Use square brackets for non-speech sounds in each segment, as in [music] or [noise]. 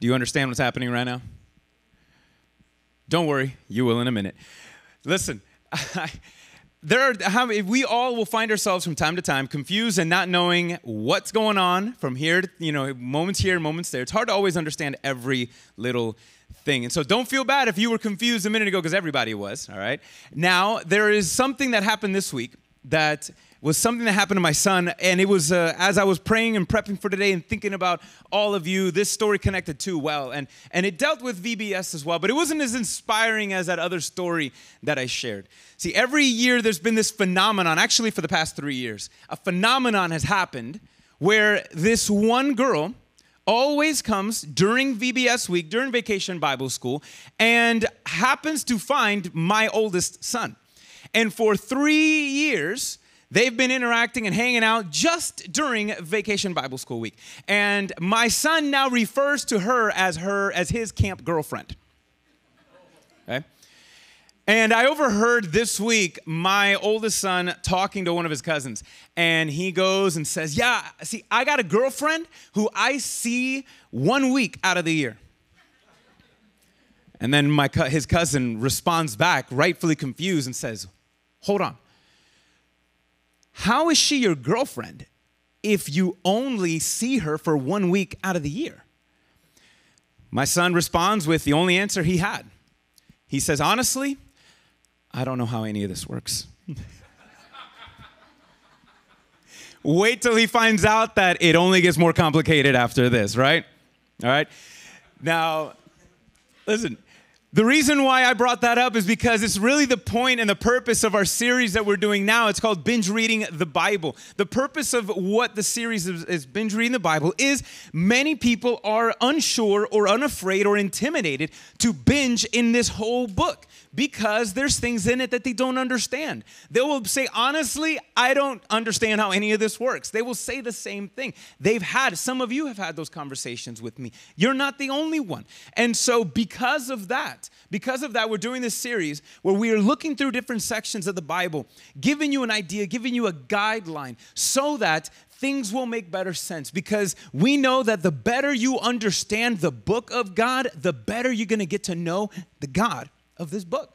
Do you understand what's happening right now? Don't worry, you will in a minute. Listen, [laughs] there are how we all will find ourselves from time to time confused and not knowing what's going on from here to, you know moments here moments there it's hard to always understand every little thing and so don't feel bad if you were confused a minute ago because everybody was all right now there is something that happened this week that was something that happened to my son. And it was uh, as I was praying and prepping for today and thinking about all of you, this story connected too well. And, and it dealt with VBS as well, but it wasn't as inspiring as that other story that I shared. See, every year there's been this phenomenon, actually, for the past three years, a phenomenon has happened where this one girl, always comes during VBS week, during vacation Bible school, and happens to find my oldest son. And for three years, They've been interacting and hanging out just during vacation Bible school week. And my son now refers to her as her as his camp girlfriend. Okay? And I overheard this week my oldest son talking to one of his cousins. And he goes and says, Yeah, see, I got a girlfriend who I see one week out of the year. And then my, his cousin responds back, rightfully confused, and says, Hold on. How is she your girlfriend if you only see her for one week out of the year? My son responds with the only answer he had. He says, Honestly, I don't know how any of this works. [laughs] Wait till he finds out that it only gets more complicated after this, right? All right. Now, listen, the reason why I brought that up is because it's really the point and the purpose of our series that we're doing now. It's called Binge Reading the Bible. The purpose of what the series is, is, Binge Reading the Bible is many people are unsure or unafraid or intimidated to binge in this whole book because there's things in it that they don't understand. They will say, honestly, I don't understand how any of this works. They will say the same thing. They've had, some of you have had those conversations with me. You're not the only one. And so, because of that, because of that, we're doing this series where we are looking through different sections of the Bible, giving you an idea, giving you a guideline so that things will make better sense because we know that the better you understand the book of God, the better you're going to get to know the God of this book.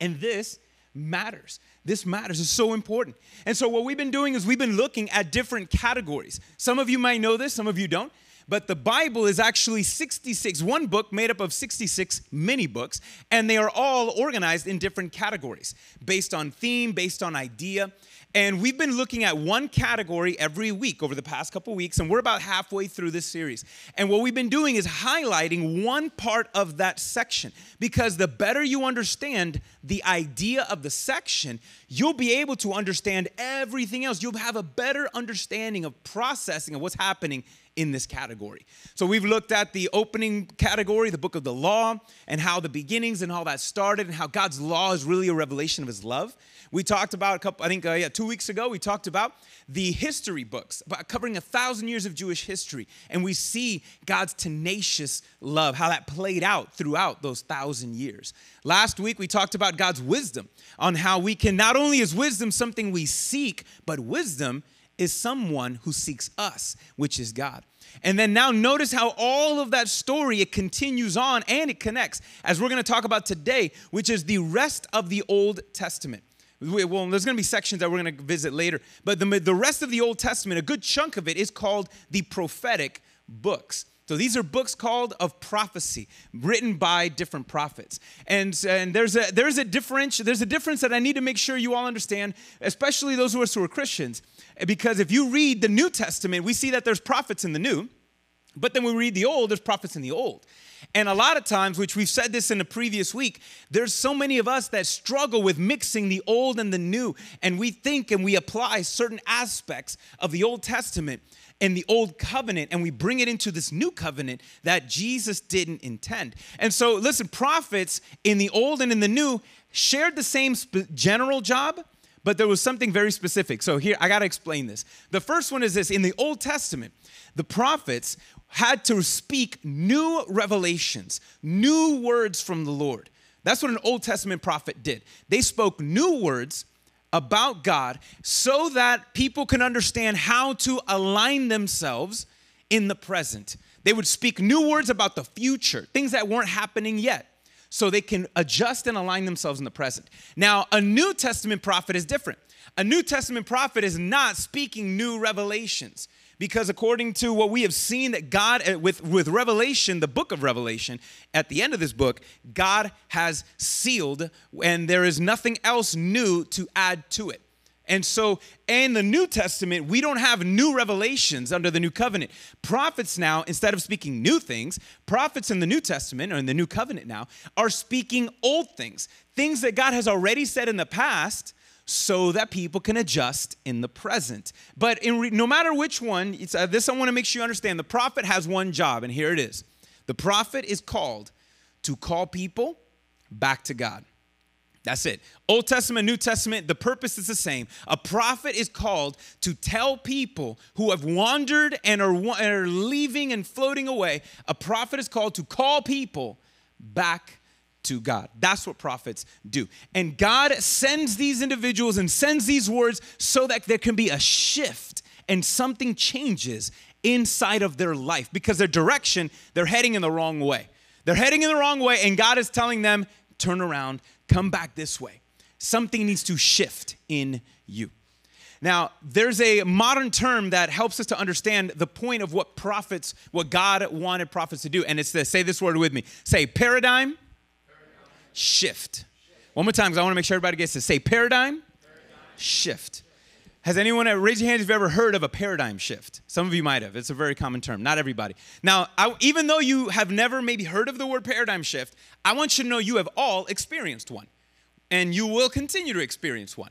And this matters. This matters. It's so important. And so, what we've been doing is we've been looking at different categories. Some of you might know this, some of you don't. But the Bible is actually 66, one book made up of 66 mini books, and they are all organized in different categories based on theme, based on idea. And we've been looking at one category every week over the past couple weeks, and we're about halfway through this series. And what we've been doing is highlighting one part of that section because the better you understand the idea of the section, you'll be able to understand everything else. You'll have a better understanding of processing of what's happening in this category. So we've looked at the opening category, the book of the law, and how the beginnings and how that started, and how God's law is really a revelation of his love. We talked about a couple, I think, uh, yeah, two weeks ago, we talked about the history books, about covering a thousand years of Jewish history. And we see God's tenacious love, how that played out throughout those thousand years. Last week, we talked about God's wisdom, on how we can, not only is wisdom something we seek, but wisdom is someone who seeks us, which is God. And then now notice how all of that story it continues on and it connects as we're going to talk about today, which is the rest of the Old Testament. Well, there's going to be sections that we're going to visit later, but the, the rest of the Old Testament, a good chunk of it is called the prophetic books. So these are books called of prophecy, written by different prophets. And, and there's a there's a difference, there's a difference that I need to make sure you all understand, especially those of us who are Christians. Because if you read the New Testament, we see that there's prophets in the new, but then we read the old, there's prophets in the old. And a lot of times, which we've said this in the previous week, there's so many of us that struggle with mixing the old and the new. And we think and we apply certain aspects of the Old Testament and the old covenant and we bring it into this new covenant that Jesus didn't intend. And so, listen, prophets in the old and in the new shared the same general job, but there was something very specific. So, here, I got to explain this. The first one is this in the Old Testament, the prophets had to speak new revelations, new words from the Lord. That's what an Old Testament prophet did. They spoke new words about God so that people can understand how to align themselves in the present. They would speak new words about the future, things that weren't happening yet, so they can adjust and align themselves in the present. Now, a New Testament prophet is different. A New Testament prophet is not speaking new revelations because according to what we have seen that god uh, with, with revelation the book of revelation at the end of this book god has sealed and there is nothing else new to add to it and so in the New Testament, we don't have new revelations under the new covenant. Prophets now, instead of speaking new things, prophets in the New Testament or in the new covenant now are speaking old things, things that God has already said in the past so that people can adjust in the present. But re- no matter which one, uh, this I want to make sure you understand the prophet has one job, and here it is the prophet is called to call people back to God. That's it. Old Testament, New Testament, the purpose is the same. A prophet is called to tell people who have wandered and are, are leaving and floating away, a prophet is called to call people back to God. That's what prophets do. And God sends these individuals and sends these words so that there can be a shift and something changes inside of their life because their direction, they're heading in the wrong way. They're heading in the wrong way, and God is telling them, turn around, come back this way. Something needs to shift in you. Now, there's a modern term that helps us to understand the point of what prophets, what God wanted prophets to do. And it's this say this word with me. Say paradigm, paradigm. Shift. One more time, because I want to make sure everybody gets this. Say paradigm, paradigm. shift. Has anyone, raise your hands if you've ever heard of a paradigm shift? Some of you might have. It's a very common term, not everybody. Now, I, even though you have never maybe heard of the word paradigm shift, I want you to know you have all experienced one, and you will continue to experience one.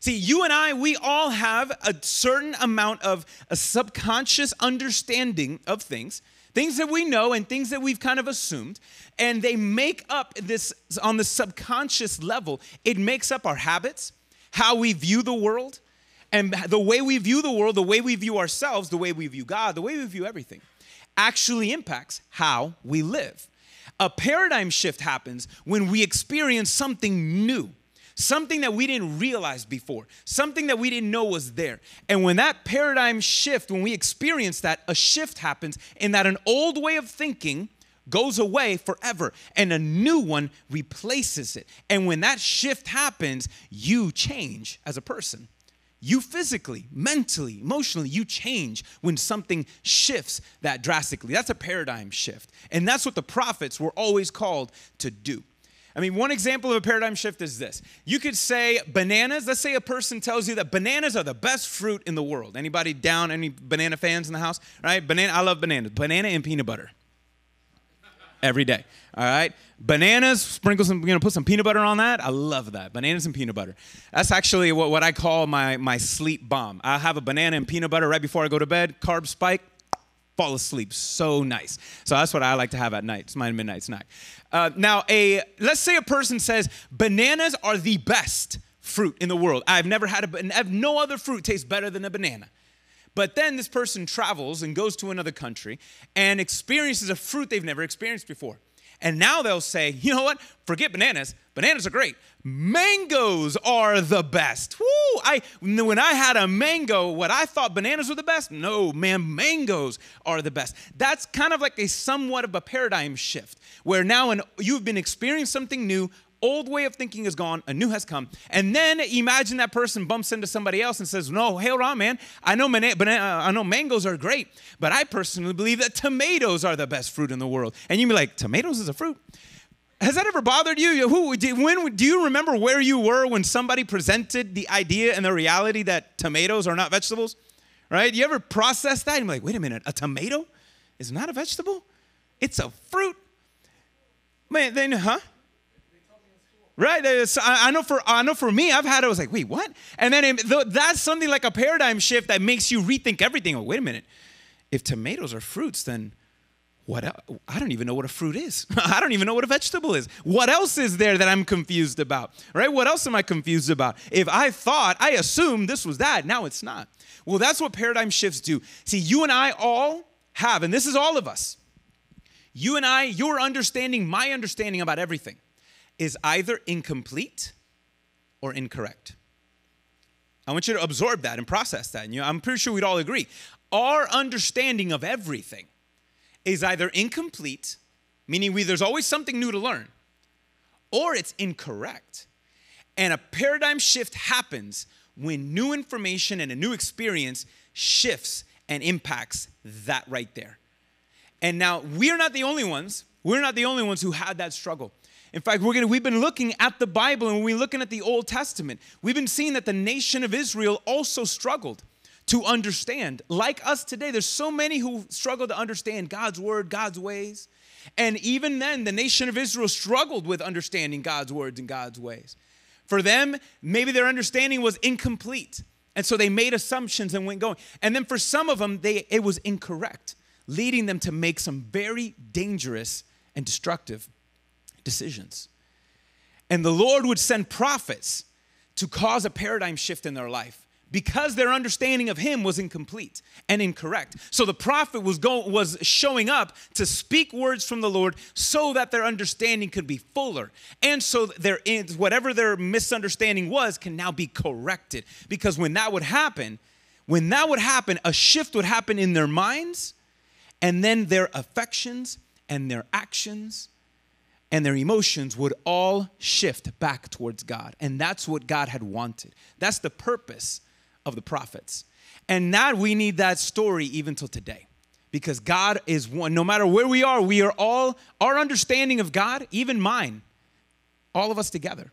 See, you and I, we all have a certain amount of a subconscious understanding of things, things that we know and things that we've kind of assumed, and they make up this on the subconscious level. It makes up our habits, how we view the world, and the way we view the world, the way we view ourselves, the way we view God, the way we view everything actually impacts how we live. A paradigm shift happens when we experience something new, something that we didn't realize before, something that we didn't know was there. And when that paradigm shift, when we experience that, a shift happens in that an old way of thinking goes away forever and a new one replaces it. And when that shift happens, you change as a person you physically, mentally, emotionally, you change when something shifts that drastically. That's a paradigm shift. And that's what the prophets were always called to do. I mean, one example of a paradigm shift is this. You could say bananas. Let's say a person tells you that bananas are the best fruit in the world. Anybody down? Any banana fans in the house? Right? Banana. I love bananas. Banana and peanut butter. Every day. All right. Bananas, sprinkle some, you know, put some peanut butter on that. I love that. Bananas and peanut butter. That's actually what, what I call my, my sleep bomb. I have a banana and peanut butter right before I go to bed, carb spike, fall asleep. So nice. So that's what I like to have at night. It's my midnight snack. Uh, now, a let's say a person says bananas are the best fruit in the world. I've never had a, I have no other fruit tastes better than a banana. But then this person travels and goes to another country and experiences a fruit they've never experienced before. And now they'll say, you know what? Forget bananas. Bananas are great. Mangoes are the best. Woo! I when I had a mango, what I thought bananas were the best. No, man, mangoes are the best. That's kind of like a somewhat of a paradigm shift where now an, you've been experiencing something new old way of thinking is gone, a new has come. And then imagine that person bumps into somebody else and says, No, hold on, man. I know, man- I know mangoes are great, but I personally believe that tomatoes are the best fruit in the world. And you'd be like, Tomatoes is a fruit? Has that ever bothered you? Who, when, do you remember where you were when somebody presented the idea and the reality that tomatoes are not vegetables? Right? You ever process that? And you're like, wait a minute, a tomato is not a vegetable? It's a fruit. Man, then, huh? Right? I know for I know for me, I've had. I was like, wait, what? And then it, that's something like a paradigm shift that makes you rethink everything. Oh, wait a minute. If tomatoes are fruits, then what? Else? I don't even know what a fruit is. [laughs] I don't even know what a vegetable is. What else is there that I'm confused about? Right? What else am I confused about? If I thought, I assumed this was that, now it's not. Well, that's what paradigm shifts do. See, you and I all have, and this is all of us. You and I, your understanding, my understanding about everything is either incomplete or incorrect. I want you to absorb that and process that. And you I'm pretty sure we'd all agree. Our understanding of everything is either incomplete, meaning we, there's always something new to learn, or it's incorrect. And a paradigm shift happens when new information and a new experience shifts and impacts that right there. And now we're not the only ones. We're not the only ones who had that struggle. In fact, we're gonna, we've been looking at the Bible and we're looking at the Old Testament. We've been seeing that the nation of Israel also struggled to understand. Like us today, there's so many who struggle to understand God's word, God's ways. And even then, the nation of Israel struggled with understanding God's words and God's ways. For them, maybe their understanding was incomplete. And so they made assumptions and went going. And then for some of them, they, it was incorrect, leading them to make some very dangerous and destructive decisions. And the Lord would send prophets to cause a paradigm shift in their life because their understanding of him was incomplete and incorrect. So the prophet was going was showing up to speak words from the Lord so that their understanding could be fuller. And so their whatever their misunderstanding was can now be corrected. Because when that would happen, when that would happen, a shift would happen in their minds and then their affections and their actions and their emotions would all shift back towards God. And that's what God had wanted. That's the purpose of the prophets. And that we need that story even till today. Because God is one. No matter where we are, we are all, our understanding of God, even mine, all of us together,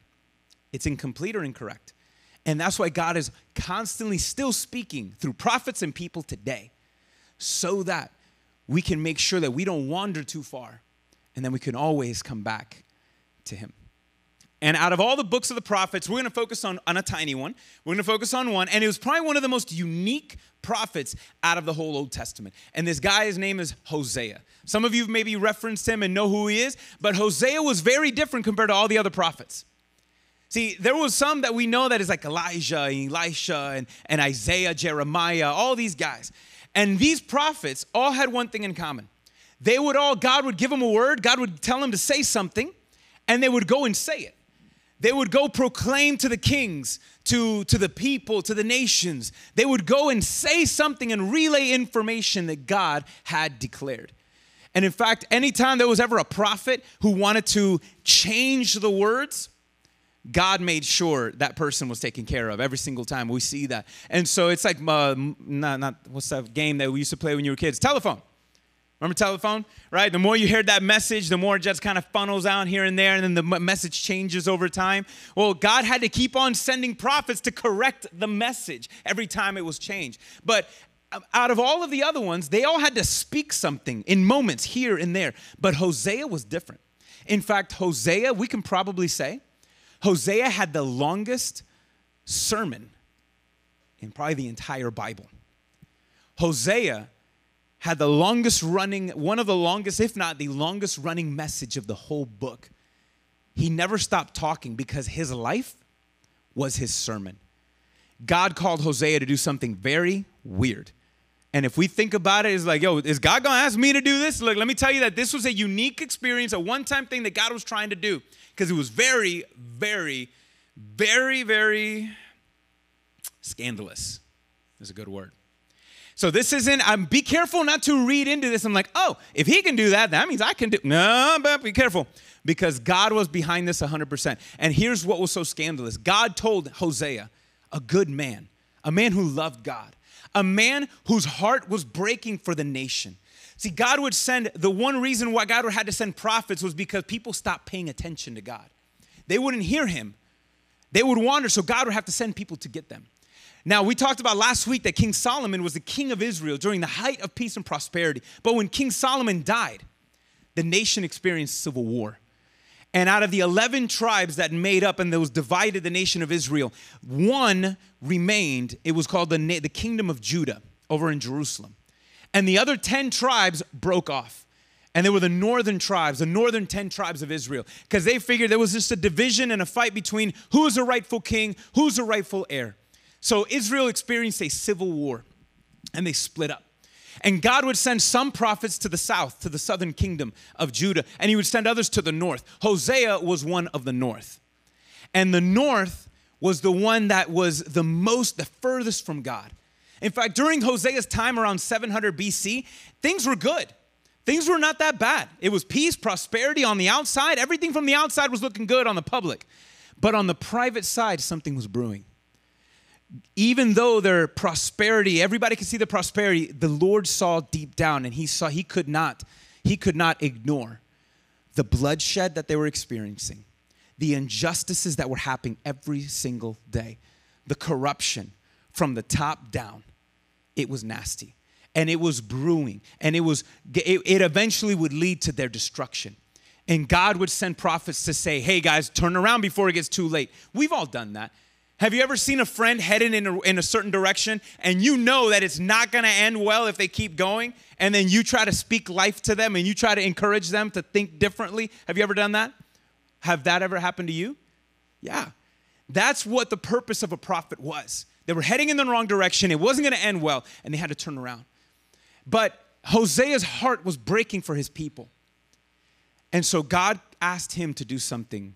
it's incomplete or incorrect. And that's why God is constantly still speaking through prophets and people today so that we can make sure that we don't wander too far and then we can always come back to Him. And out of all the books of the prophets, we're going to focus on, on a tiny one. We're going to focus on one. And it was probably one of the most unique prophets out of the whole Old Testament. And this guy, his name is Hosea. Some of you maybe referenced him and know who he is, but Hosea was very different compared to all the other prophets. See, there was some that we know that is like Elijah and Elisha and, and Isaiah, Jeremiah, all these guys. And these prophets all had one thing in common. They would all, God would give them a word, God would tell them to say something, and they would go and say it. They would go proclaim to the kings, to, to the people, to the nations. They would go and say something and relay information that God had declared. And in fact, anytime there was ever a prophet who wanted to change the words, God made sure that person was taken care of every single time. We see that. And so it's like, uh, not, not, what's that game that we used to play when you were kids? Telephone. Remember telephone, right? The more you hear that message, the more it just kind of funnels out here and there, and then the message changes over time. Well, God had to keep on sending prophets to correct the message every time it was changed. But um, out of all of the other ones, they all had to speak something in moments here and there. But Hosea was different. In fact, Hosea, we can probably say, Hosea had the longest sermon in probably the entire Bible. Hosea had the longest running, one of the longest, if not the longest running message of the whole book. He never stopped talking because his life was his sermon. God called Hosea to do something very weird. And if we think about it, it's like, yo, is God gonna ask me to do this? Look, let me tell you that this was a unique experience, a one time thing that God was trying to do because it was very, very, very, very scandalous. Is a good word. So this isn't, I'm be careful not to read into this. I'm like, oh, if he can do that, that means I can do. No, but be careful. Because God was behind this 100%. And here's what was so scandalous God told Hosea, a good man, a man who loved God, a man whose heart was breaking for the nation. See, God would send, the one reason why God had to send prophets was because people stopped paying attention to God. They wouldn't hear him, they would wander, so God would have to send people to get them. Now, we talked about last week that King Solomon was the king of Israel during the height of peace and prosperity. But when King Solomon died, the nation experienced civil war. And out of the 11 tribes that made up and that was divided the nation of Israel, one remained. It was called the, the kingdom of Judah over in Jerusalem. And the other 10 tribes broke off. And they were the northern tribes, the northern 10 tribes of Israel, because they figured there was just a division and a fight between who's the rightful king, who's the rightful heir. So Israel experienced a civil war and they split up. And God would send some prophets to the south, to the southern kingdom of Judah, and he would send others to the north. Hosea was one of the north. And the north was the one that was the most, the furthest from God. In fact, during Hosea's time around 700 BC, things were good. things were not that bad. It was peace, prosperity on the outside. Everything from the outside was looking good on the public. But on the private side, something was brewing. Even though their prosperity, everybody could see the prosperity, the Lord saw deep down and he saw he could not, he could not ignore the bloodshed that they were experiencing, the injustices that were happening every single day, the corruption from the top down. It was nasty and it was brewing and it was it, it eventually would lead to their destruction. And god would send prophets to say hey guys turn around before it gets too late. We've all done that have you ever seen a friend heading in a, in a certain direction and you know that it's not going to end well if they keep going and then you try to speak life to them and you try to encourage them to think differently? Have you ever done that? Have that ever happened to you? Yeah. That's what the purpose of a prophet was. They were heading in the wrong direction. It wasn't going to end well and they had to turn around. But Hosea's heart was breaking for his people. And so God asked him to do something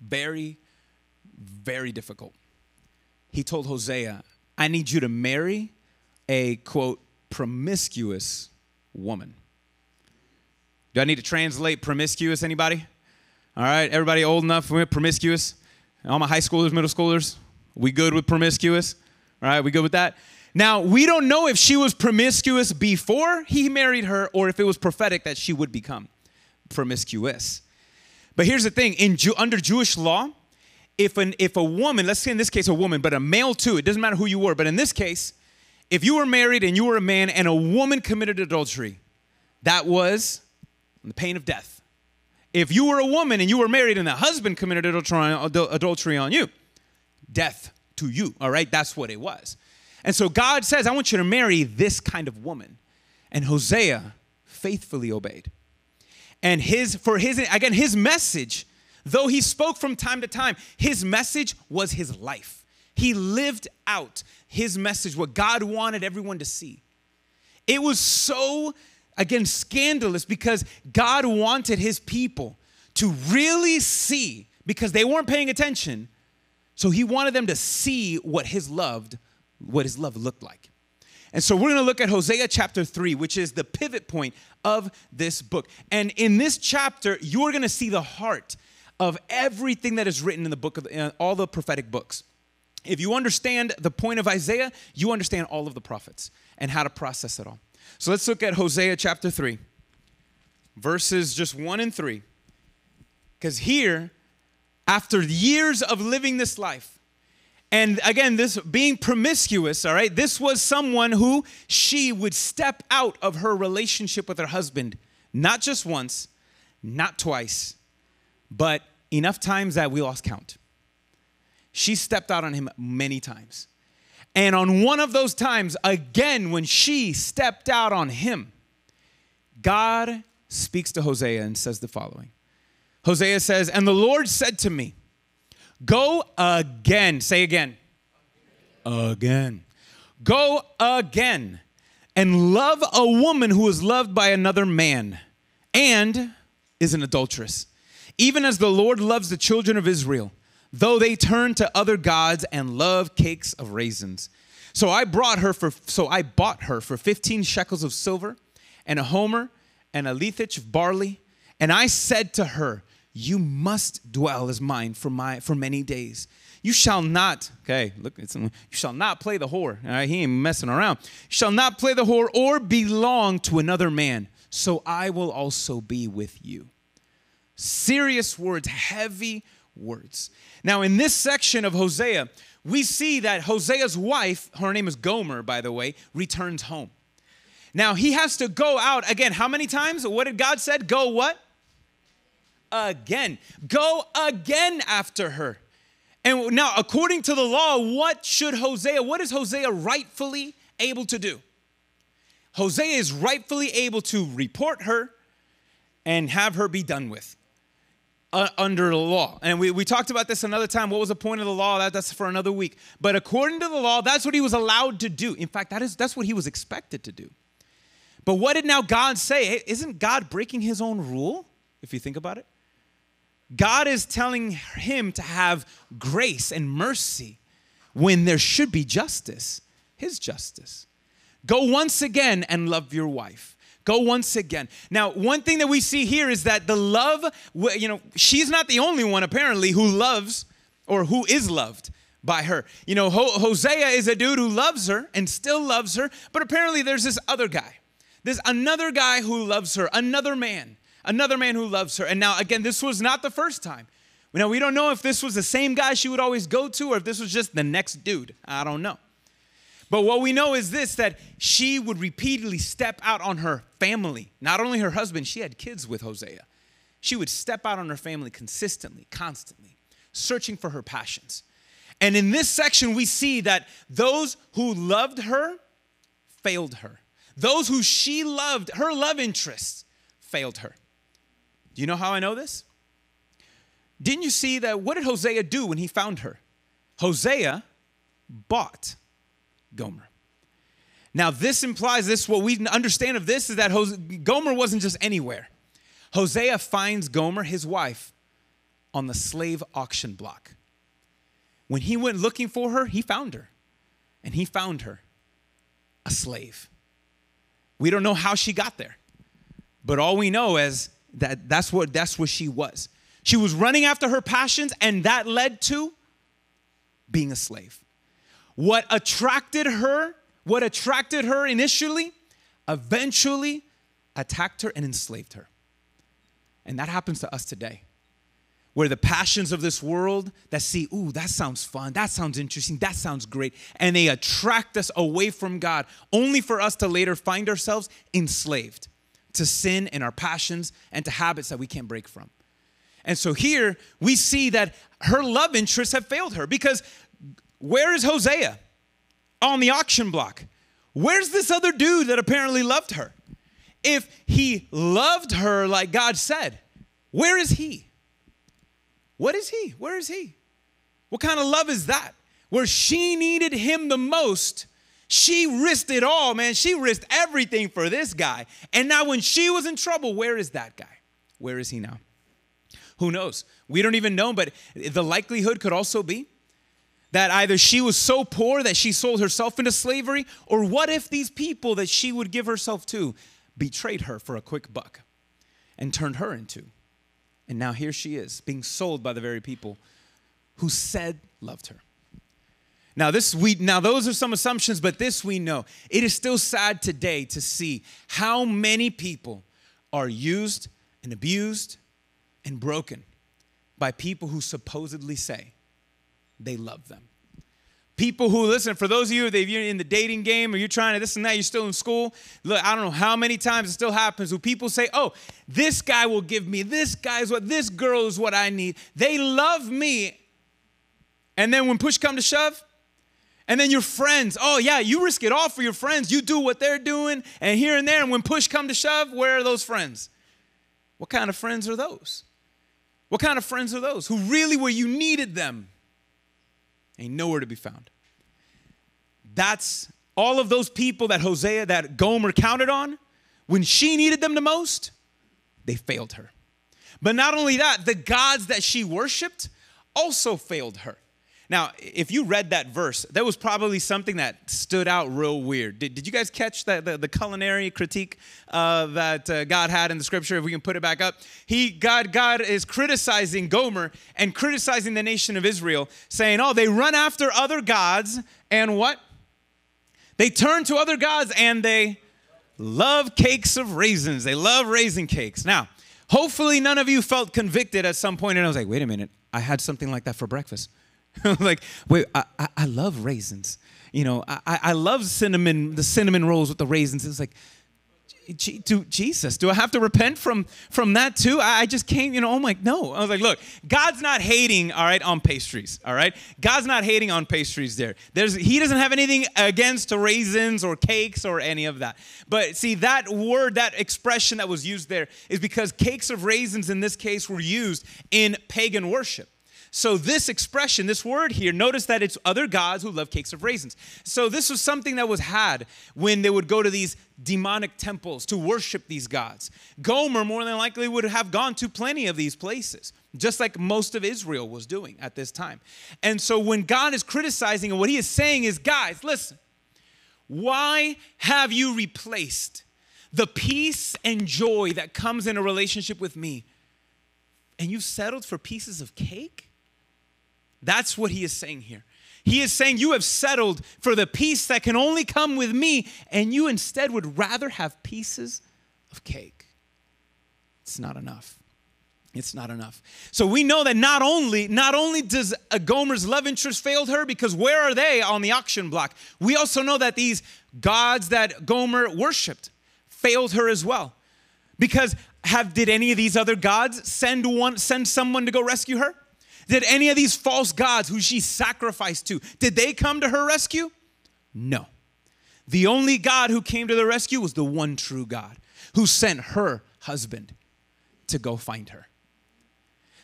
very, very difficult. He told Hosea, I need you to marry a quote, promiscuous woman. Do I need to translate promiscuous? Anybody? All right, everybody old enough for promiscuous? All my high schoolers, middle schoolers, we good with promiscuous? All right, we good with that? Now, we don't know if she was promiscuous before he married her or if it was prophetic that she would become promiscuous. But here's the thing in Jew, under Jewish law, if, an, if a woman, let's say in this case a woman, but a male too, it doesn't matter who you were, but in this case, if you were married and you were a man and a woman committed adultery, that was the pain of death. If you were a woman and you were married and the husband committed adultery on you, death to you, all right? That's what it was. And so God says, I want you to marry this kind of woman. And Hosea faithfully obeyed. And his, for his, again, his message, though he spoke from time to time, his message was his life. He lived out his message, what God wanted everyone to see. It was so, again, scandalous because God wanted his people to really see, because they weren't paying attention. So he wanted them to see what his loved what his love looked like. And so we're going to look at Hosea chapter 3, which is the pivot point of this book. And in this chapter, you're going to see the heart of everything that is written in the book of uh, all the prophetic books. If you understand the point of Isaiah, you understand all of the prophets and how to process it all. So let's look at Hosea chapter 3, verses just 1 and 3. Because here, after years of living this life, and again, this being promiscuous, all right, this was someone who she would step out of her relationship with her husband, not just once, not twice, but enough times that we lost count. She stepped out on him many times. And on one of those times, again, when she stepped out on him, God speaks to Hosea and says the following Hosea says, And the Lord said to me, Go again. Say again. Again. Go again and love a woman who is loved by another man and is an adulteress. Even as the Lord loves the children of Israel, though they turn to other gods and love cakes of raisins. So I brought her for so I bought her for 15 shekels of silver and a homer and a lethech of barley. And I said to her, you must dwell as mine for my for many days. You shall not, okay, look, you shall not play the whore. All right, he ain't messing around. You shall not play the whore or belong to another man. So I will also be with you. Serious words, heavy words. Now, in this section of Hosea, we see that Hosea's wife, her name is Gomer, by the way, returns home. Now he has to go out again. How many times? What did God said? Go what? again. Go again after her. And now, according to the law, what should Hosea, what is Hosea rightfully able to do? Hosea is rightfully able to report her and have her be done with uh, under the law. And we, we talked about this another time. What was the point of the law? That, that's for another week. But according to the law, that's what he was allowed to do. In fact, that is, that's what he was expected to do. But what did now God say? Hey, isn't God breaking his own rule, if you think about it? God is telling him to have grace and mercy when there should be justice, his justice. Go once again and love your wife. Go once again. Now, one thing that we see here is that the love, you know, she's not the only one apparently who loves or who is loved by her. You know, Hosea is a dude who loves her and still loves her, but apparently there's this other guy. There's another guy who loves her, another man, another man who loves her. And now, again, this was not the first time. Now, we don't know if this was the same guy she would always go to or if this was just the next dude. I don't know. But what we know is this that she would repeatedly step out on her family, not only her husband, she had kids with Hosea. She would step out on her family consistently, constantly, searching for her passions. And in this section, we see that those who loved her failed her. Those who she loved, her love interests, failed her. Do you know how I know this? Didn't you see that? What did Hosea do when he found her? Hosea bought Gomer. Now, this implies this, what we understand of this is that Gomer wasn't just anywhere. Hosea finds Gomer, his wife, on the slave auction block. When he went looking for her, he found her. And he found her a slave. We don't know how she got there. But all we know is that that's what that's what she was. She was running after her passions and that led to being a slave. What attracted her, what attracted her initially, eventually attacked her and enslaved her. And that happens to us today. Where the passions of this world that see, ooh, that sounds fun, that sounds interesting, that sounds great, and they attract us away from God, only for us to later find ourselves enslaved to sin and our passions and to habits that we can't break from. And so here we see that her love interests have failed her because where is Hosea? On the auction block. Where's this other dude that apparently loved her? If he loved her like God said, where is he? What is he? Where is he? What kind of love is that? Where she needed him the most, she risked it all, man. She risked everything for this guy. And now, when she was in trouble, where is that guy? Where is he now? Who knows? We don't even know, but the likelihood could also be that either she was so poor that she sold herself into slavery, or what if these people that she would give herself to betrayed her for a quick buck and turned her into? And now here she is, being sold by the very people who said loved her. Now this we now those are some assumptions, but this we know. It is still sad today to see how many people are used and abused and broken by people who supposedly say they love them. People who listen, for those of you that you're in the dating game or you're trying to this and that, you're still in school. Look, I don't know how many times it still happens who people say, Oh, this guy will give me, this guy is what, this girl is what I need. They love me. And then when push come to shove, and then your friends, oh yeah, you risk it all for your friends. You do what they're doing, and here and there. And when push come to shove, where are those friends? What kind of friends are those? What kind of friends are those who really where you needed them? Ain't nowhere to be found. That's all of those people that Hosea, that Gomer counted on, when she needed them the most, they failed her. But not only that, the gods that she worshiped also failed her. Now, if you read that verse, that was probably something that stood out real weird. Did, did you guys catch the, the culinary critique uh, that uh, God had in the scripture? If we can put it back up, he God God is criticizing Gomer and criticizing the nation of Israel, saying, "Oh, they run after other gods and what? They turn to other gods and they love cakes of raisins. They love raisin cakes." Now, hopefully, none of you felt convicted at some point, and I was like, "Wait a minute, I had something like that for breakfast." [laughs] like, wait, I, I, I, love raisins. You know, I, I love cinnamon, the cinnamon rolls with the raisins. It's like, do Jesus, do I have to repent from from that too? I, I just came, you know, oh I'm like, no. I was like, look, God's not hating, all right, on pastries, all right? God's not hating on pastries there. There's he doesn't have anything against raisins or cakes or any of that. But see, that word, that expression that was used there is because cakes of raisins in this case were used in pagan worship. So, this expression, this word here, notice that it's other gods who love cakes of raisins. So, this was something that was had when they would go to these demonic temples to worship these gods. Gomer, more than likely, would have gone to plenty of these places, just like most of Israel was doing at this time. And so, when God is criticizing, and what he is saying is, guys, listen, why have you replaced the peace and joy that comes in a relationship with me, and you've settled for pieces of cake? That's what he is saying here. He is saying, You have settled for the peace that can only come with me, and you instead would rather have pieces of cake. It's not enough. It's not enough. So we know that not only not only does Gomer's love interest failed her because where are they on the auction block? We also know that these gods that Gomer worshipped failed her as well. Because have did any of these other gods send one send someone to go rescue her? Did any of these false gods who she sacrificed to, did they come to her rescue? No. The only God who came to the rescue was the one true God who sent her husband to go find her.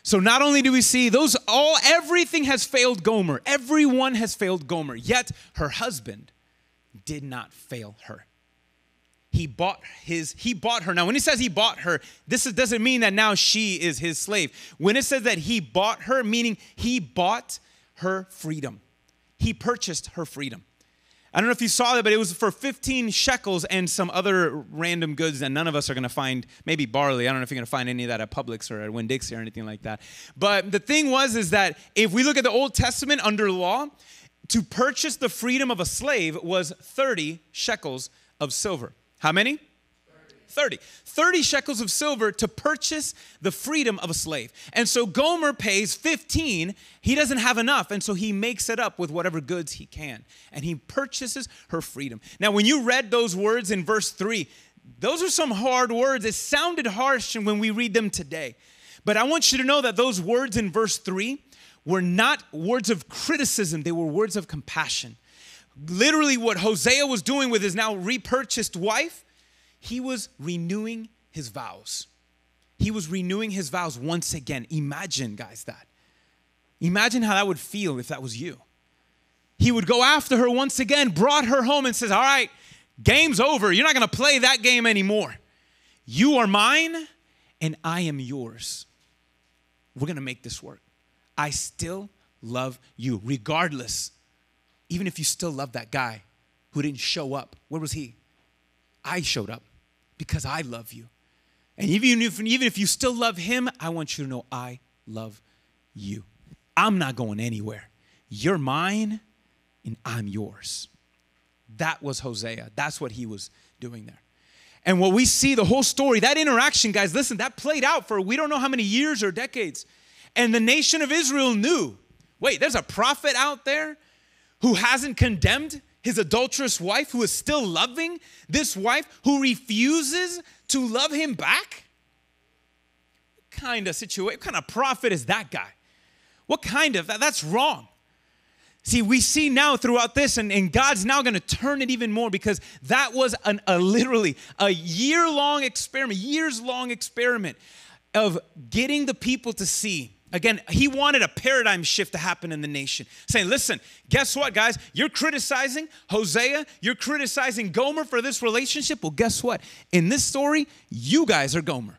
So not only do we see those all everything has failed Gomer. Everyone has failed Gomer. Yet her husband did not fail her. He bought his he bought her. Now when he says he bought her, this is, doesn't mean that now she is his slave. When it says that he bought her, meaning he bought her freedom. He purchased her freedom. I don't know if you saw that, but it was for 15 shekels and some other random goods that none of us are going to find. Maybe barley. I don't know if you're going to find any of that at Publix or at Winn-Dixie or anything like that. But the thing was is that if we look at the Old Testament under law, to purchase the freedom of a slave was 30 shekels of silver. How many? 30. 30 shekels of silver to purchase the freedom of a slave. And so Gomer pays 15. He doesn't have enough. And so he makes it up with whatever goods he can. And he purchases her freedom. Now, when you read those words in verse 3, those are some hard words. It sounded harsh when we read them today. But I want you to know that those words in verse 3 were not words of criticism, they were words of compassion. Literally, what Hosea was doing with his now repurchased wife he was renewing his vows. He was renewing his vows once again. Imagine, guys, that. Imagine how that would feel if that was you. He would go after her once again, brought her home, and says, All right, game's over. You're not going to play that game anymore. You are mine, and I am yours. We're going to make this work. I still love you, regardless. Even if you still love that guy who didn't show up, where was he? I showed up because I love you. And even if, even if you still love him, I want you to know I love you. I'm not going anywhere. You're mine and I'm yours. That was Hosea. That's what he was doing there. And what we see, the whole story, that interaction, guys, listen, that played out for we don't know how many years or decades. And the nation of Israel knew wait, there's a prophet out there who hasn't condemned his adulterous wife who is still loving this wife who refuses to love him back? What kind of situation, what kind of prophet is that guy? What kind of, that, that's wrong. See, we see now throughout this, and, and God's now going to turn it even more because that was an, a literally a year long experiment, years long experiment of getting the people to see Again, he wanted a paradigm shift to happen in the nation, saying, listen, guess what, guys? You're criticizing Hosea, you're criticizing Gomer for this relationship. Well, guess what? In this story, you guys are Gomer.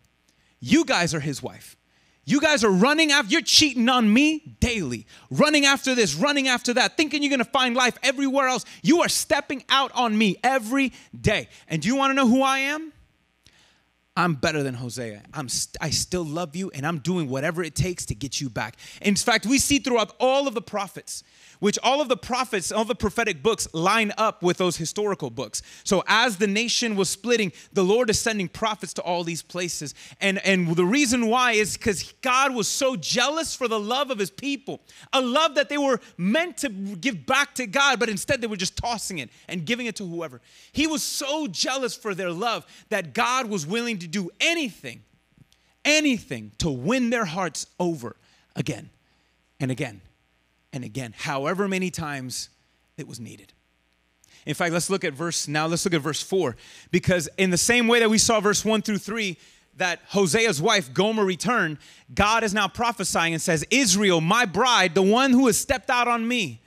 You guys are his wife. You guys are running after, you're cheating on me daily, running after this, running after that, thinking you're gonna find life everywhere else. You are stepping out on me every day. And do you wanna know who I am? I'm better than Hosea. I'm st- I still love you and I'm doing whatever it takes to get you back. In fact, we see throughout all of the prophets, which all of the prophets, all the prophetic books line up with those historical books. So as the nation was splitting, the Lord is sending prophets to all these places. And, and the reason why is because God was so jealous for the love of his people, a love that they were meant to give back to God, but instead they were just tossing it and giving it to whoever. He was so jealous for their love that God was willing to do anything, anything to win their hearts over again and again and again, however many times it was needed. In fact, let's look at verse now, let's look at verse 4 because in the same way that we saw verse 1 through 3 that Hosea's wife Gomer returned, God is now prophesying and says, "Israel, my bride, the one who has stepped out on me,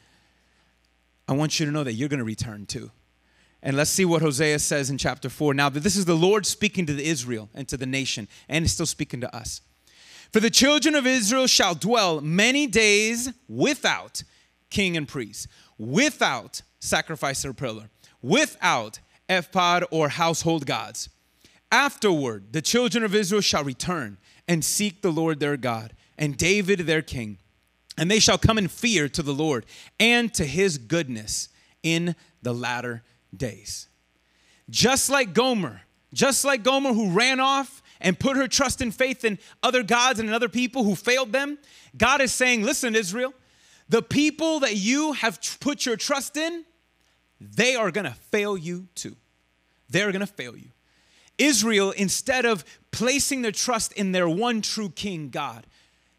I want you to know that you're going to return too." And let's see what Hosea says in chapter 4. Now, this is the Lord speaking to the Israel and to the nation, and it's still speaking to us. For the children of Israel shall dwell many days without king and priest, without sacrifice or pillar, without ephod or household gods. Afterward, the children of Israel shall return and seek the Lord their God and David their king. And they shall come in fear to the Lord and to his goodness in the latter days. Just like Gomer, just like Gomer who ran off and put her trust and faith in other gods and in other people who failed them, God is saying, Listen, Israel, the people that you have put your trust in, they are gonna fail you too. They're gonna fail you. Israel, instead of placing their trust in their one true king, God,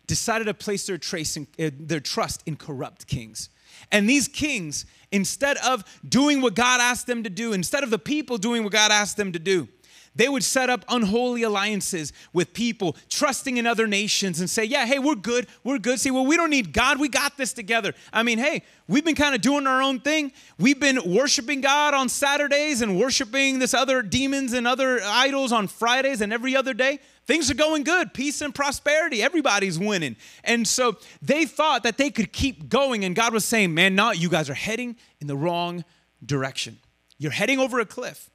decided to place their, in, uh, their trust in corrupt kings. And these kings, instead of doing what God asked them to do, instead of the people doing what God asked them to do, they would set up unholy alliances with people, trusting in other nations and say, Yeah, hey, we're good. We're good. See, well, we don't need God. We got this together. I mean, hey, we've been kind of doing our own thing. We've been worshiping God on Saturdays and worshiping this other demons and other idols on Fridays and every other day. Things are going good, peace and prosperity. Everybody's winning. And so they thought that they could keep going. And God was saying, Man, not you guys are heading in the wrong direction. You're heading over a cliff.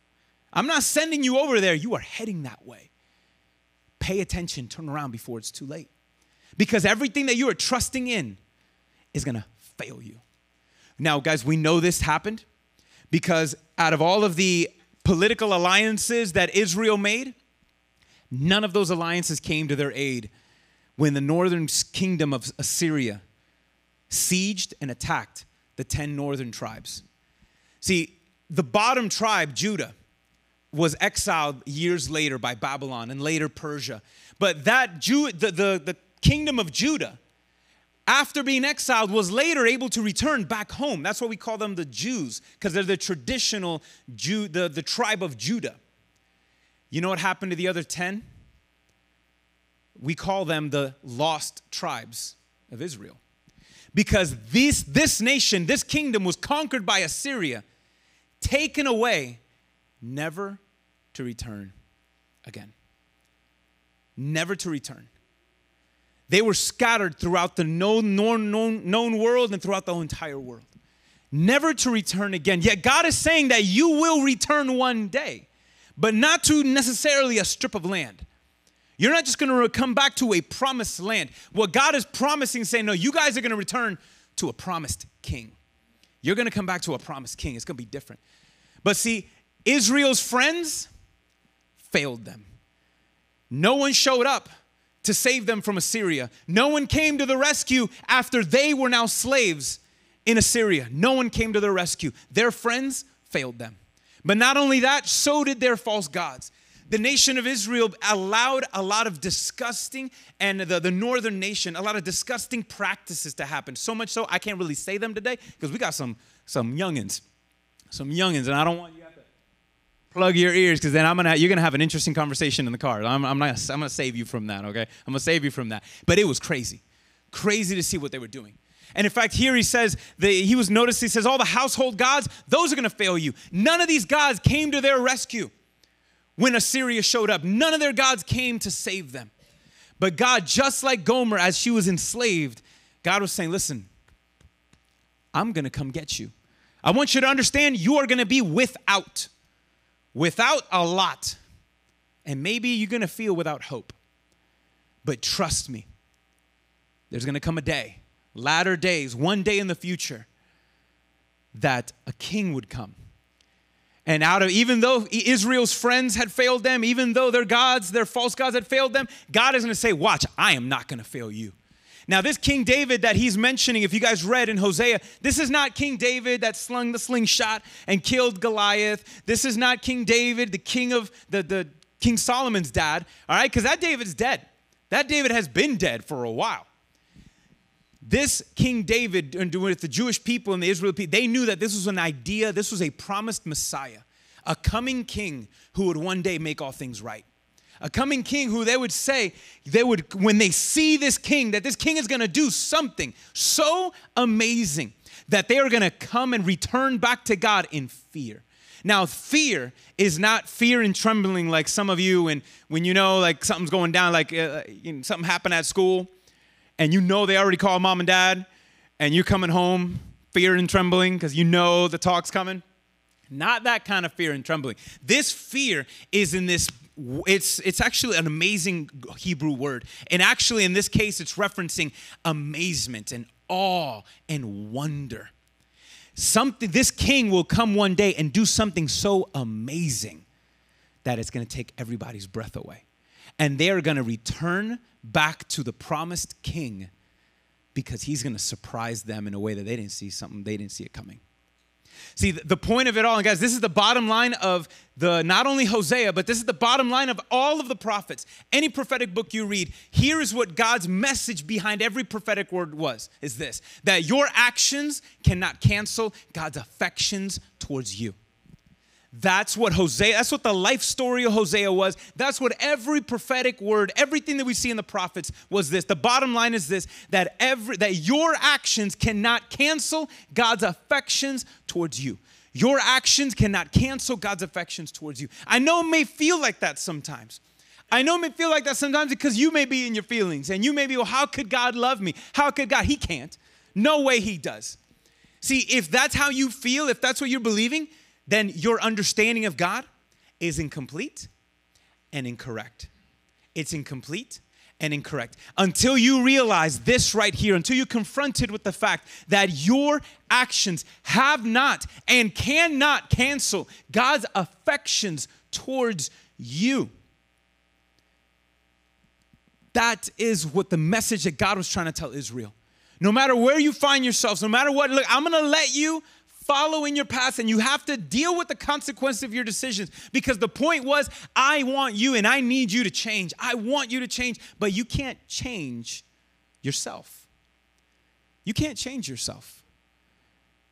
I'm not sending you over there. You are heading that way. Pay attention, turn around before it's too late. Because everything that you are trusting in is gonna fail you. Now, guys, we know this happened because out of all of the political alliances that Israel made, none of those alliances came to their aid when the northern kingdom of Assyria sieged and attacked the 10 northern tribes. See, the bottom tribe, Judah, was exiled years later by Babylon and later Persia. But that Jew, the, the, the kingdom of Judah, after being exiled, was later able to return back home. That's why we call them the Jews, because they're the traditional Jew, the, the tribe of Judah. You know what happened to the other 10? We call them the lost tribes of Israel. Because this, this nation, this kingdom was conquered by Assyria, taken away never to return again. Never to return. They were scattered throughout the known, known, known, known world and throughout the entire world. Never to return again. Yet God is saying that you will return one day, but not to necessarily a strip of land. You're not just going to come back to a promised land. What God is promising, saying, no, you guys are going to return to a promised king. You're going to come back to a promised king. It's going to be different. But see, Israel's friends failed them. No one showed up to save them from Assyria. No one came to the rescue after they were now slaves in Assyria. No one came to their rescue. Their friends failed them. But not only that, so did their false gods. The nation of Israel allowed a lot of disgusting, and the, the northern nation, a lot of disgusting practices to happen. So much so, I can't really say them today because we got some, some youngins. Some youngins, and I don't want plug your ears because then I'm gonna you're gonna have an interesting conversation in the car. I'm, I'm not I'm gonna save you from that. Okay, I'm gonna save you from that. But it was crazy, crazy to see what they were doing. And in fact, here he says that he was noticed. He says all the household gods those are gonna fail you. None of these gods came to their rescue when Assyria showed up. None of their gods came to save them. But God, just like Gomer, as she was enslaved, God was saying, "Listen, I'm gonna come get you." I want you to understand you are going to be without without a lot. And maybe you're going to feel without hope. But trust me, there's going to come a day, latter days, one day in the future, that a king would come. And out of, even though Israel's friends had failed them, even though their gods, their false gods had failed them, God is going to say, Watch, I am not going to fail you. Now, this King David that he's mentioning, if you guys read in Hosea, this is not King David that slung the slingshot and killed Goliath. This is not King David, the king of the, the King Solomon's dad, all right? Because that David's dead. That David has been dead for a while. This King David, and with the Jewish people and the Israel people, they knew that this was an idea, this was a promised Messiah, a coming king who would one day make all things right a coming king who they would say, they would, when they see this king, that this king is gonna do something so amazing that they are gonna come and return back to God in fear. Now, fear is not fear and trembling like some of you, and when you know like something's going down, like uh, you know, something happened at school, and you know they already called mom and dad, and you're coming home fear and trembling because you know the talk's coming. Not that kind of fear and trembling. This fear is in this it's it's actually an amazing Hebrew word. And actually in this case it's referencing amazement and awe and wonder. Something this king will come one day and do something so amazing that it's going to take everybody's breath away. And they are going to return back to the promised king because he's going to surprise them in a way that they didn't see something they didn't see it coming. See, the point of it all, and guys, this is the bottom line of the not only Hosea, but this is the bottom line of all of the prophets. Any prophetic book you read, here is what God's message behind every prophetic word was is this that your actions cannot cancel God's affections towards you. That's what Hosea, that's what the life story of Hosea was. That's what every prophetic word, everything that we see in the prophets was this. The bottom line is this that every that your actions cannot cancel God's affections towards you. Your actions cannot cancel God's affections towards you. I know it may feel like that sometimes. I know it may feel like that sometimes because you may be in your feelings and you may be, well, how could God love me? How could God? He can't. No way he does. See, if that's how you feel, if that's what you're believing, then your understanding of God is incomplete and incorrect. It's incomplete and incorrect. Until you realize this right here, until you're confronted with the fact that your actions have not and cannot cancel God's affections towards you. That is what the message that God was trying to tell Israel. No matter where you find yourselves, no matter what, look, I'm gonna let you follow in your past and you have to deal with the consequence of your decisions because the point was I want you and I need you to change. I want you to change, but you can't change yourself. You can't change yourself.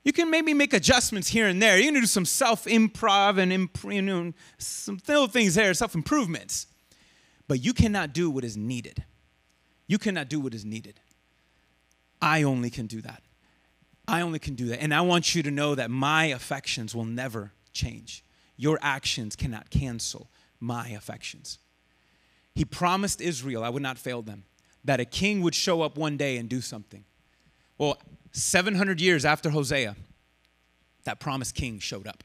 You can maybe make adjustments here and there. You can do some self improv and imp- you know, some little things there, self improvements. But you cannot do what is needed. You cannot do what is needed. I only can do that. I only can do that. And I want you to know that my affections will never change. Your actions cannot cancel my affections. He promised Israel, I would not fail them, that a king would show up one day and do something. Well, 700 years after Hosea, that promised king showed up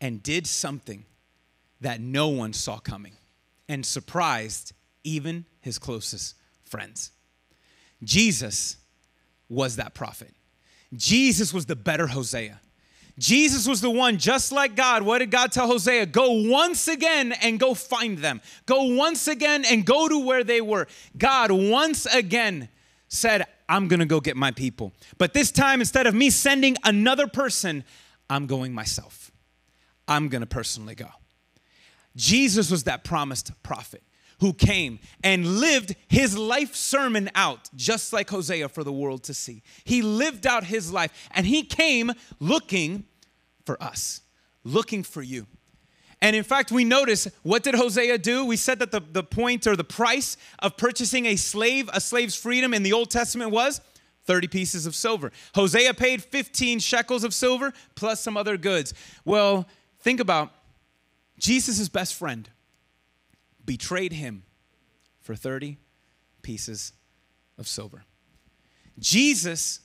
and did something that no one saw coming and surprised even his closest friends. Jesus was that prophet. Jesus was the better Hosea. Jesus was the one, just like God. What did God tell Hosea? Go once again and go find them. Go once again and go to where they were. God once again said, I'm gonna go get my people. But this time, instead of me sending another person, I'm going myself. I'm gonna personally go. Jesus was that promised prophet who came and lived his life sermon out, just like Hosea for the world to see. He lived out his life and he came looking for us, looking for you. And in fact, we notice what did Hosea do? We said that the, the point or the price of purchasing a slave, a slave's freedom in the Old Testament was 30 pieces of silver. Hosea paid 15 shekels of silver plus some other goods. Well, think about Jesus' best friend betrayed him for 30 pieces of silver. Jesus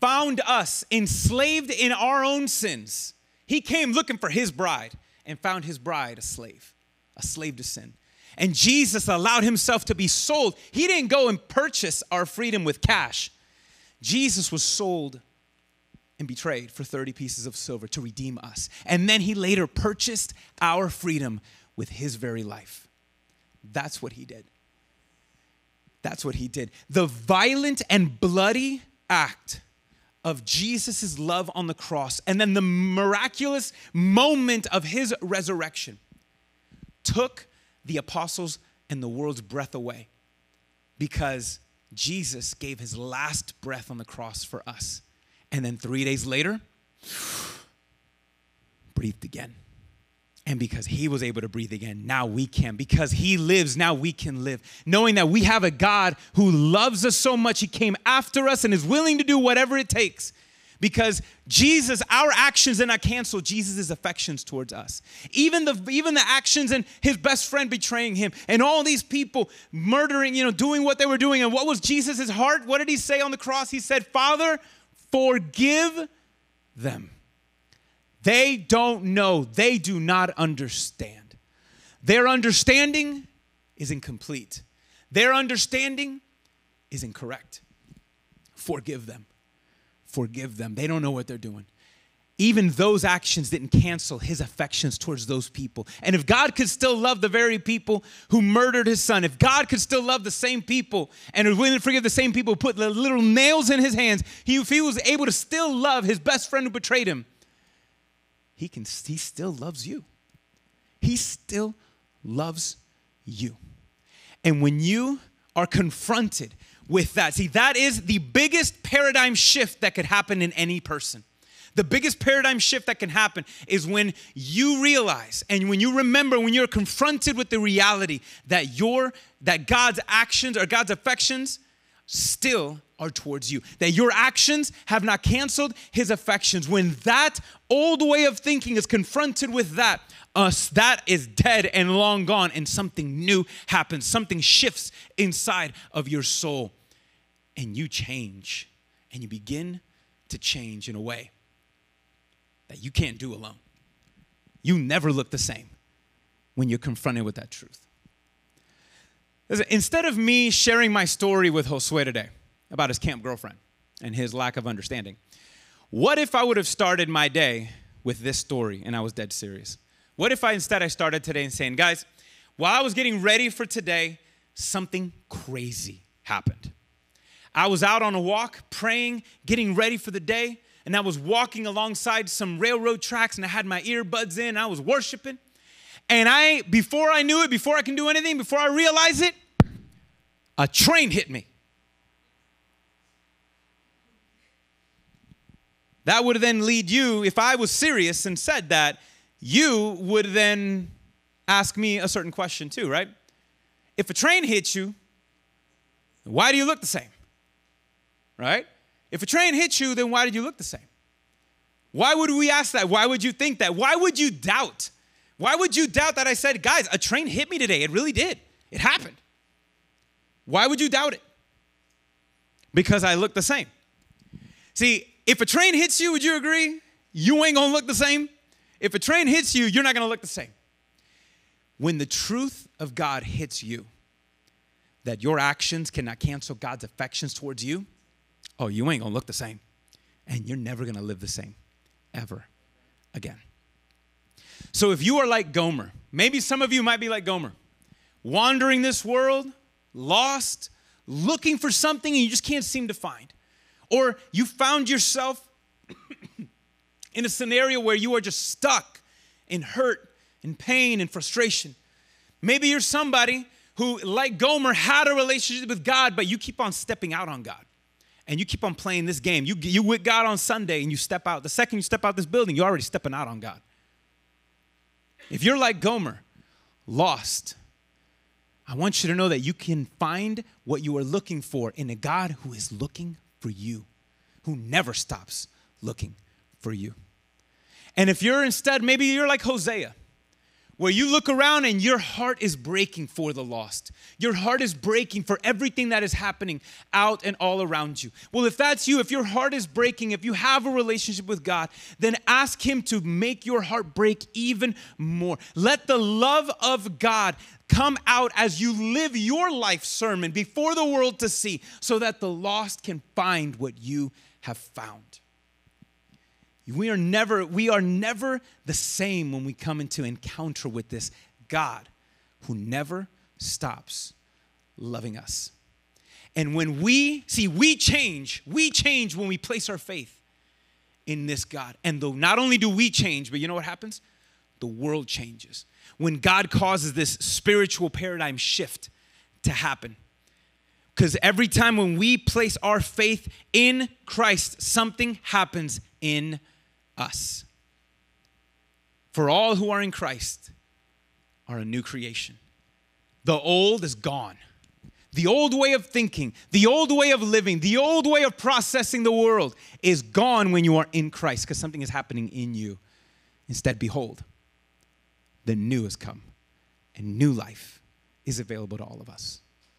found us enslaved in our own sins. He came looking for his bride and found his bride a slave, a slave to sin. And Jesus allowed himself to be sold. He didn't go and purchase our freedom with cash. Jesus was sold and betrayed for 30 pieces of silver to redeem us. And then he later purchased our freedom with his very life. That's what he did. That's what he did. The violent and bloody act of Jesus' love on the cross and then the miraculous moment of his resurrection took the apostles and the world's breath away because Jesus gave his last breath on the cross for us. And then three days later, [sighs] breathed again. And because he was able to breathe again, now we can. Because he lives, now we can live. Knowing that we have a God who loves us so much, he came after us and is willing to do whatever it takes. Because Jesus, our actions did not cancel Jesus' affections towards us. Even the, even the actions and his best friend betraying him, and all these people murdering, you know, doing what they were doing. And what was Jesus' heart? What did he say on the cross? He said, Father, forgive them they don't know, they do not understand. Their understanding is incomplete. Their understanding is incorrect. Forgive them. Forgive them. They don't know what they're doing. Even those actions didn't cancel his affections towards those people. And if God could still love the very people who murdered his son, if God could still love the same people and was willing to forgive the same people who put the little nails in his hands, if he was able to still love his best friend who betrayed him, he, can, he still loves you. He still loves you. And when you are confronted with that, see, that is the biggest paradigm shift that could happen in any person. The biggest paradigm shift that can happen is when you realize and when you remember when you're confronted with the reality that your that God's actions or God's affections still are towards you. That your actions have not canceled his affections. When that old way of thinking is confronted with that, us that is dead and long gone and something new happens. Something shifts inside of your soul and you change and you begin to change in a way that you can't do alone. You never look the same when you're confronted with that truth. Instead of me sharing my story with Josue today about his camp girlfriend and his lack of understanding, what if I would have started my day with this story and I was dead serious? What if I instead I started today and saying, guys, while I was getting ready for today, something crazy happened. I was out on a walk, praying, getting ready for the day, and I was walking alongside some railroad tracks and I had my earbuds in, I was worshiping. And I, before I knew it, before I can do anything, before I realize it, a train hit me. That would then lead you, if I was serious and said that, you would then ask me a certain question too, right? If a train hits you, why do you look the same? Right? If a train hits you, then why did you look the same? Why would we ask that? Why would you think that? Why would you doubt? Why would you doubt that I said, guys, a train hit me today? It really did. It happened. Why would you doubt it? Because I look the same. See, if a train hits you, would you agree? You ain't gonna look the same. If a train hits you, you're not gonna look the same. When the truth of God hits you, that your actions cannot cancel God's affections towards you, oh, you ain't gonna look the same. And you're never gonna live the same ever again. So if you are like Gomer, maybe some of you might be like Gomer, wandering this world, lost, looking for something and you just can't seem to find. Or you found yourself [coughs] in a scenario where you are just stuck in hurt and pain and frustration. Maybe you're somebody who, like Gomer, had a relationship with God, but you keep on stepping out on God and you keep on playing this game. You, you with God on Sunday and you step out. The second you step out this building, you're already stepping out on God. If you're like Gomer, lost, I want you to know that you can find what you are looking for in a God who is looking for you, who never stops looking for you. And if you're instead, maybe you're like Hosea where you look around and your heart is breaking for the lost. Your heart is breaking for everything that is happening out and all around you. Well, if that's you, if your heart is breaking, if you have a relationship with God, then ask Him to make your heart break even more. Let the love of God come out as you live your life sermon before the world to see so that the lost can find what you have found. We are never, we are never the same when we come into encounter with this God who never stops loving us. And when we see, we change, we change when we place our faith in this God. And though not only do we change, but you know what happens? The world changes. When God causes this spiritual paradigm shift to happen. Because every time when we place our faith in Christ, something happens in us. For all who are in Christ are a new creation. The old is gone. The old way of thinking, the old way of living, the old way of processing the world is gone when you are in Christ because something is happening in you. Instead, behold, the new has come and new life is available to all of us.